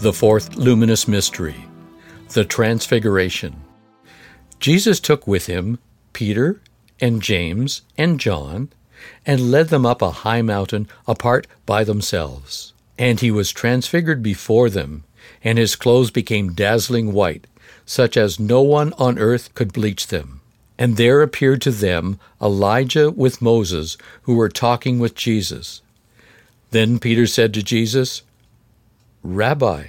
The fourth luminous mystery, the Transfiguration. Jesus took with him Peter and James and John and led them up a high mountain apart by themselves. And he was transfigured before them, and his clothes became dazzling white, such as no one on earth could bleach them. And there appeared to them Elijah with Moses, who were talking with Jesus. Then Peter said to Jesus, Rabbi,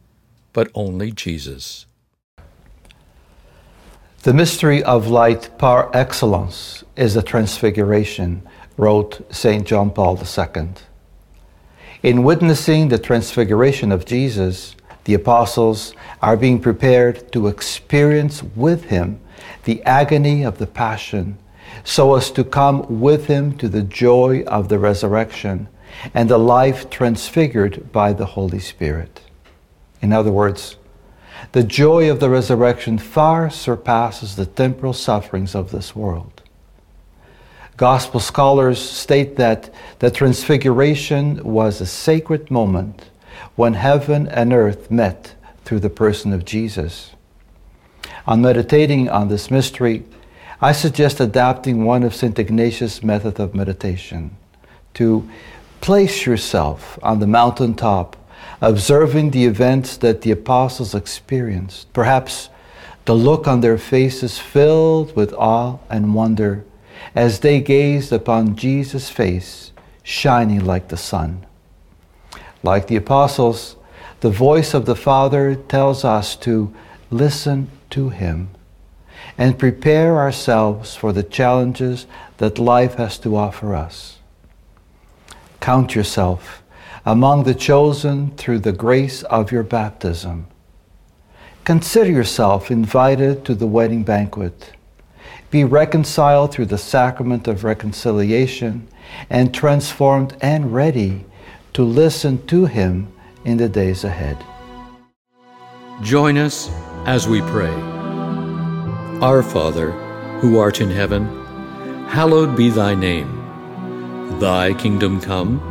but only Jesus. The mystery of light par excellence is the Transfiguration, wrote St. John Paul II. In witnessing the Transfiguration of Jesus, the apostles are being prepared to experience with him the agony of the Passion, so as to come with him to the joy of the resurrection and the life transfigured by the Holy Spirit. In other words, the joy of the resurrection far surpasses the temporal sufferings of this world. Gospel scholars state that the Transfiguration was a sacred moment when heaven and earth met through the person of Jesus. On meditating on this mystery, I suggest adapting one of St. Ignatius' methods of meditation to place yourself on the mountaintop observing the events that the apostles experienced. Perhaps the look on their faces filled with awe and wonder as they gazed upon Jesus' face shining like the sun. Like the apostles, the voice of the Father tells us to listen to Him and prepare ourselves for the challenges that life has to offer us. Count yourself among the chosen through the grace of your baptism. Consider yourself invited to the wedding banquet. Be reconciled through the sacrament of reconciliation and transformed and ready to listen to Him in the days ahead. Join us as we pray. Our Father, who art in heaven, hallowed be thy name. Thy kingdom come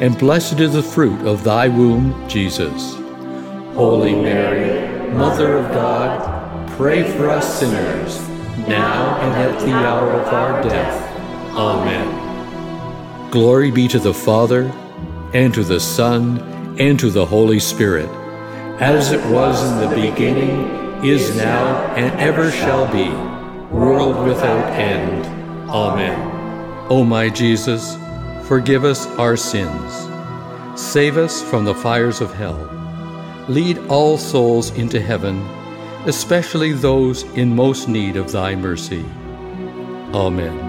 and blessed is the fruit of thy womb, Jesus. Holy Mary, Mother of God, pray for us sinners, now and at the hour of our death. Amen. Glory be to the Father, and to the Son, and to the Holy Spirit, as it was in the beginning, is now, and ever shall be, world without end. Amen. O my Jesus, Forgive us our sins. Save us from the fires of hell. Lead all souls into heaven, especially those in most need of thy mercy. Amen.